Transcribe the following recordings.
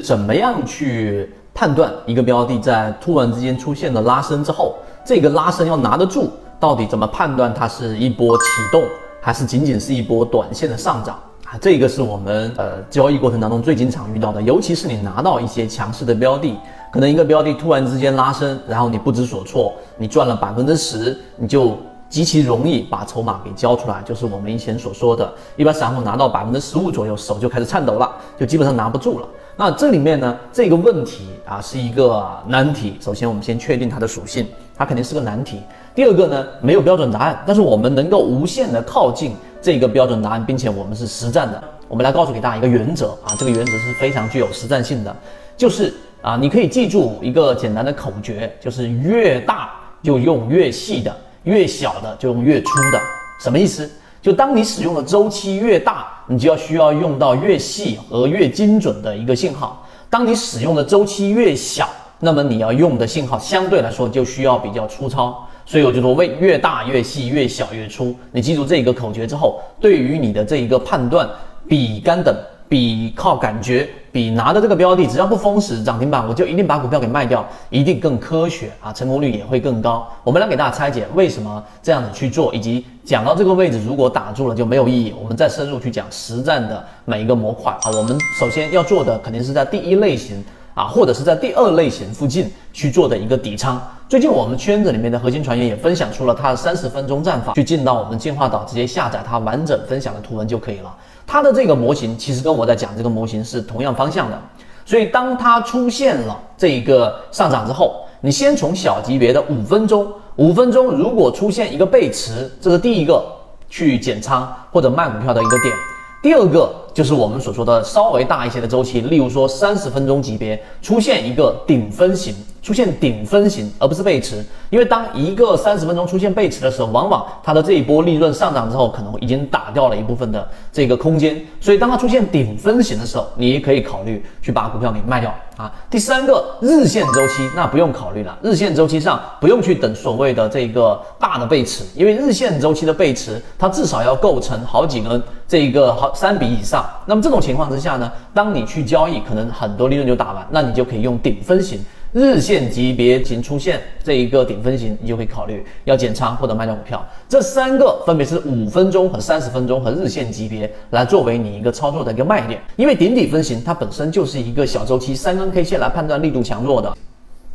怎么样去判断一个标的在突然之间出现了拉升之后，这个拉升要拿得住，到底怎么判断它是一波启动，还是仅仅是一波短线的上涨啊？这个是我们呃交易过程当中最经常遇到的，尤其是你拿到一些强势的标的，可能一个标的突然之间拉升，然后你不知所措，你赚了百分之十，你就。极其容易把筹码给交出来，就是我们以前所说的，一般散户拿到百分之十五左右，手就开始颤抖了，就基本上拿不住了。那这里面呢，这个问题啊是一个难题。首先，我们先确定它的属性，它肯定是个难题。第二个呢，没有标准答案，但是我们能够无限的靠近这个标准答案，并且我们是实战的。我们来告诉给大家一个原则啊，这个原则是非常具有实战性的，就是啊，你可以记住一个简单的口诀，就是越大就用越细的。越小的就用越粗的，什么意思？就当你使用的周期越大，你就要需要用到越细和越精准的一个信号；当你使用的周期越小，那么你要用的信号相对来说就需要比较粗糙。所以我就说，为越大越细，越小越粗。你记住这一个口诀之后，对于你的这一个判断，比杆等。比靠感觉，比拿的这个标的，只要不封死涨停板，我就一定把股票给卖掉，一定更科学啊，成功率也会更高。我们来给大家拆解为什么这样子去做，以及讲到这个位置如果打住了就没有意义。我们再深入去讲实战的每一个模块啊。我们首先要做的肯定是在第一类型啊，或者是在第二类型附近去做的一个底仓。最近我们圈子里面的核心传员也分享出了他的三十分钟战法，去进到我们进化岛直接下载它完整分享的图文就可以了。它的这个模型其实跟我在讲这个模型是同样方向的，所以当它出现了这一个上涨之后，你先从小级别的五分钟，五分钟如果出现一个背驰，这是第一个去减仓或者卖股票的一个点。第二个就是我们所说的稍微大一些的周期，例如说三十分钟级别出现一个顶分型，出现顶分型，而不是背驰。因为当一个三十分钟出现背驰的时候，往往它的这一波利润上涨之后，可能已经打掉了一部分的这个空间。所以当它出现顶分型的时候，你也可以考虑去把股票给卖掉啊。第三个日线周期，那不用考虑了，日线周期上不用去等所谓的这个大的背驰，因为日线周期的背驰，它至少要构成好几个这一个好。三笔以上，那么这种情况之下呢，当你去交易，可能很多利润就打完，那你就可以用顶分型，日线级别型出现这一个顶分型，你就可以考虑要减仓或者卖掉股票。这三个分别是五分钟和三十分钟和日线级别来作为你一个操作的一个卖点，因为顶底分型它本身就是一个小周期，三根 K 线来判断力度强弱的。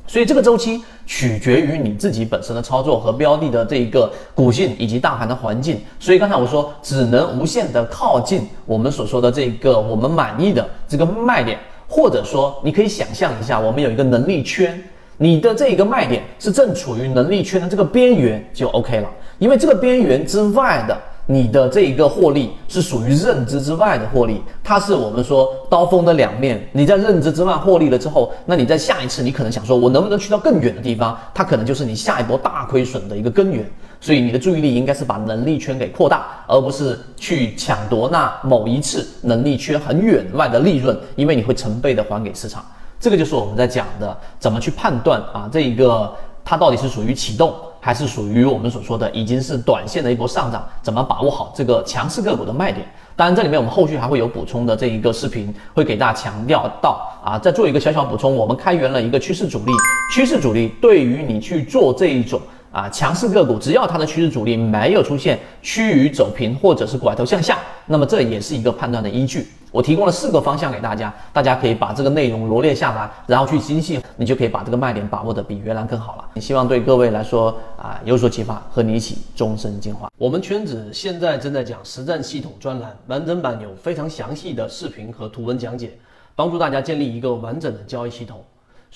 所以这个周期取决于你自己本身的操作和标的的这一个股性以及大盘的环境。所以刚才我说，只能无限的靠近我们所说的这个我们满意的这个卖点，或者说你可以想象一下，我们有一个能力圈，你的这一个卖点是正处于能力圈的这个边缘就 OK 了，因为这个边缘之外的。你的这一个获利是属于认知之外的获利，它是我们说刀锋的两面。你在认知之外获利了之后，那你在下一次你可能想说，我能不能去到更远的地方？它可能就是你下一波大亏损的一个根源。所以你的注意力应该是把能力圈给扩大，而不是去抢夺那某一次能力圈很远外的利润，因为你会成倍的还给市场。这个就是我们在讲的怎么去判断啊，这一个它到底是属于启动。还是属于我们所说的已经是短线的一波上涨，怎么把握好这个强势个股的卖点？当然，这里面我们后续还会有补充的这一个视频，会给大家强调到啊。再做一个小小补充，我们开源了一个趋势主力，趋势主力对于你去做这一种。啊，强势个股只要它的趋势主力没有出现趋于走平或者是拐头向下，那么这也是一个判断的依据。我提供了四个方向给大家，大家可以把这个内容罗列下来，然后去精细，你就可以把这个卖点把握的比原来更好了。也希望对各位来说啊有所启发，和你一起终身进化。我们圈子现在正在讲实战系统专栏，完整版有非常详细的视频和图文讲解，帮助大家建立一个完整的交易系统。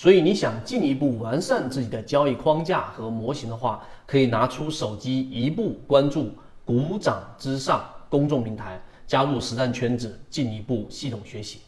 所以你想进一步完善自己的交易框架和模型的话，可以拿出手机一步关注“股掌之上”公众平台，加入实战圈子，进一步系统学习。